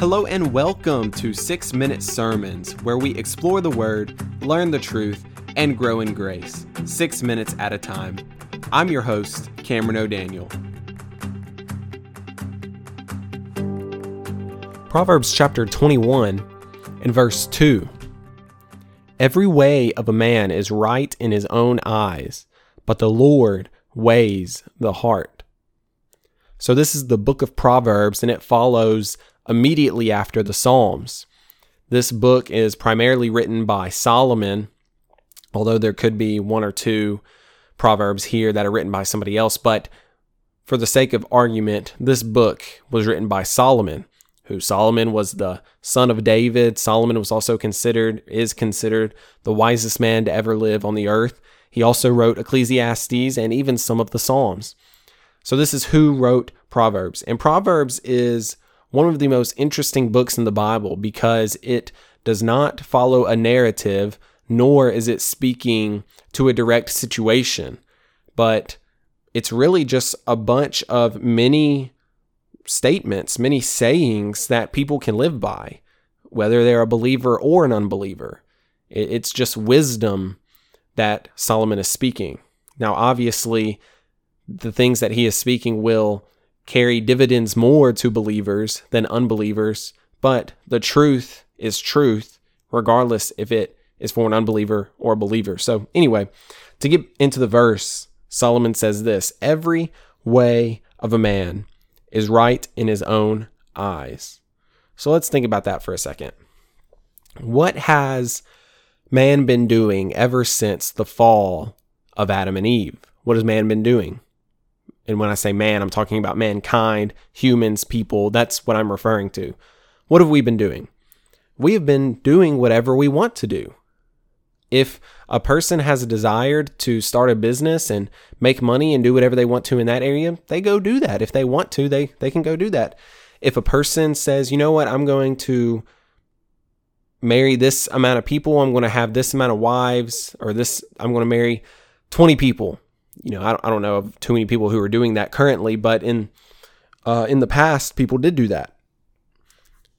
Hello and welcome to 6 Minute Sermons, where we explore the Word, learn the truth, and grow in grace, six minutes at a time. I'm your host, Cameron O'Daniel. Proverbs chapter 21 and verse 2. Every way of a man is right in his own eyes, but the Lord weighs the heart. So, this is the book of Proverbs, and it follows immediately after the Psalms. This book is primarily written by Solomon, although there could be one or two proverbs here that are written by somebody else. But for the sake of argument, this book was written by Solomon, who Solomon was the son of David. Solomon was also considered, is considered the wisest man to ever live on the earth. He also wrote Ecclesiastes and even some of the Psalms. So this is who wrote Proverbs. And Proverbs is one of the most interesting books in the Bible because it does not follow a narrative, nor is it speaking to a direct situation, but it's really just a bunch of many statements, many sayings that people can live by, whether they're a believer or an unbeliever. It's just wisdom that Solomon is speaking. Now, obviously, the things that he is speaking will carry dividends more to believers than unbelievers, but the truth is truth, regardless if it is for an unbeliever or a believer. So, anyway, to get into the verse, Solomon says this Every way of a man is right in his own eyes. So, let's think about that for a second. What has man been doing ever since the fall of Adam and Eve? What has man been doing? And when I say man, I'm talking about mankind, humans, people. That's what I'm referring to. What have we been doing? We have been doing whatever we want to do. If a person has a desire to start a business and make money and do whatever they want to in that area, they go do that. If they want to, they, they can go do that. If a person says, you know what, I'm going to marry this amount of people, I'm going to have this amount of wives, or this, I'm going to marry 20 people you know, I don't, I don't know of too many people who are doing that currently, but in uh, in the past, people did do that.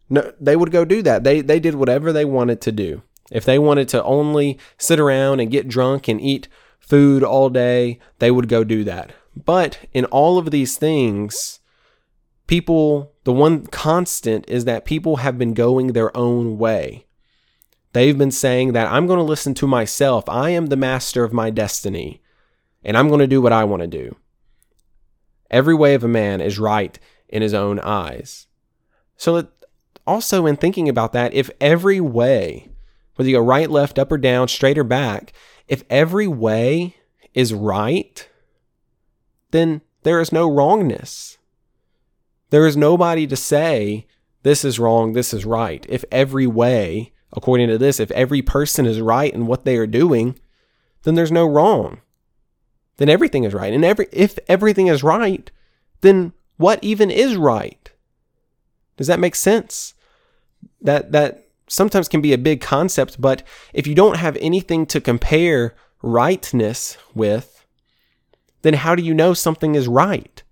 No, they would go do that. They they did whatever they wanted to do. If they wanted to only sit around and get drunk and eat food all day, they would go do that. But in all of these things, people, the one constant is that people have been going their own way. They've been saying that I'm going to listen to myself. I am the master of my destiny and I'm going to do what I want to do. Every way of a man is right in his own eyes. So, it, also in thinking about that, if every way, whether you go right, left, up, or down, straight or back, if every way is right, then there is no wrongness. There is nobody to say, this is wrong, this is right. If every way, according to this, if every person is right in what they are doing, then there's no wrong then everything is right. And every if everything is right, then what even is right? Does that make sense? That that sometimes can be a big concept, but if you don't have anything to compare rightness with, then how do you know something is right?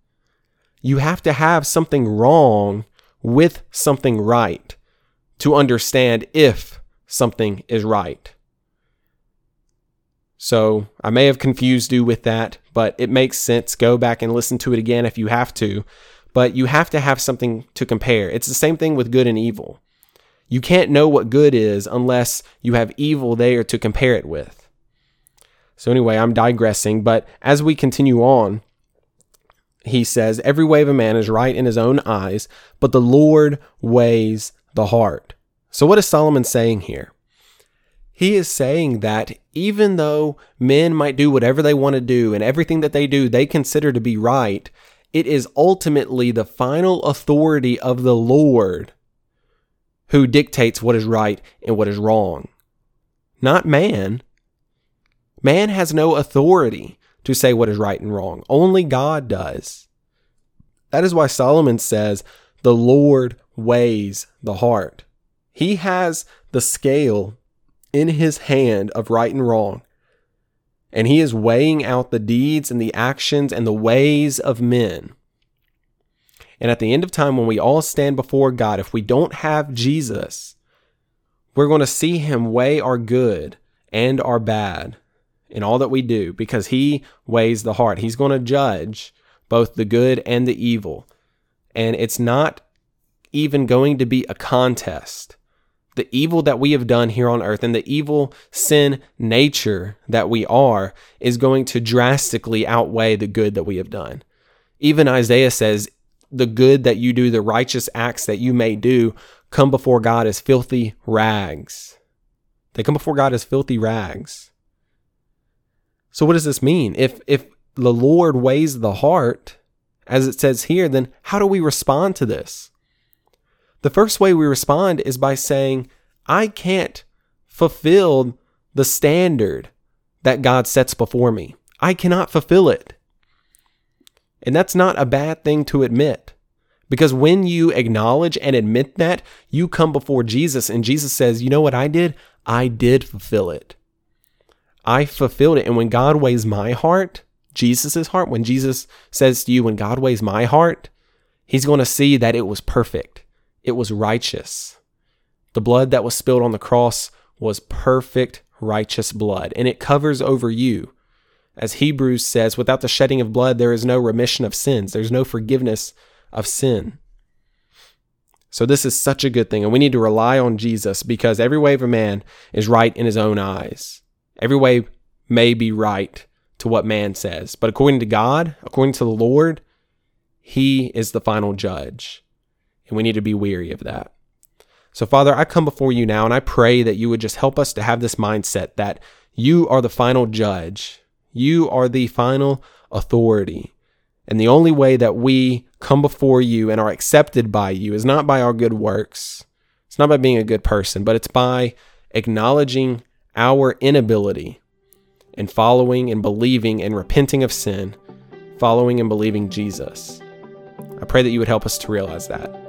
You have to have something wrong with something right to understand if something is right. So I may have confused you with that, but it makes sense. Go back and listen to it again if you have to. But you have to have something to compare. It's the same thing with good and evil. You can't know what good is unless you have evil there to compare it with. So, anyway, I'm digressing, but as we continue on, he says, Every way of a man is right in his own eyes, but the Lord weighs the heart. So, what is Solomon saying here? He is saying that even though men might do whatever they want to do and everything that they do they consider to be right, it is ultimately the final authority of the Lord who dictates what is right and what is wrong. Not man. Man has no authority to say what is right and wrong. Only God does. That is why Solomon says, The Lord weighs the heart. He has the scale in his hand of right and wrong. And he is weighing out the deeds and the actions and the ways of men. And at the end of time, when we all stand before God, if we don't have Jesus, we're going to see him weigh our good and our bad in all that we do because he weighs the heart. He's going to judge both the good and the evil. And it's not even going to be a contest. The evil that we have done here on earth and the evil sin nature that we are is going to drastically outweigh the good that we have done. Even Isaiah says, the good that you do, the righteous acts that you may do, come before God as filthy rags. They come before God as filthy rags. So what does this mean? If if the Lord weighs the heart, as it says here, then how do we respond to this? The first way we respond is by saying, I can't fulfill the standard that God sets before me. I cannot fulfill it. And that's not a bad thing to admit. Because when you acknowledge and admit that, you come before Jesus and Jesus says, You know what I did? I did fulfill it. I fulfilled it. And when God weighs my heart, Jesus' heart, when Jesus says to you, When God weighs my heart, he's going to see that it was perfect, it was righteous. The blood that was spilled on the cross was perfect, righteous blood, and it covers over you. As Hebrews says, without the shedding of blood, there is no remission of sins, there's no forgiveness of sin. So, this is such a good thing. And we need to rely on Jesus because every way of a man is right in his own eyes. Every way may be right to what man says. But according to God, according to the Lord, he is the final judge. And we need to be weary of that. So, Father, I come before you now and I pray that you would just help us to have this mindset that you are the final judge, you are the final authority. And the only way that we come before you and are accepted by you is not by our good works. It's not by being a good person, but it's by acknowledging our inability and following and believing and repenting of sin, following and believing Jesus. I pray that you would help us to realize that.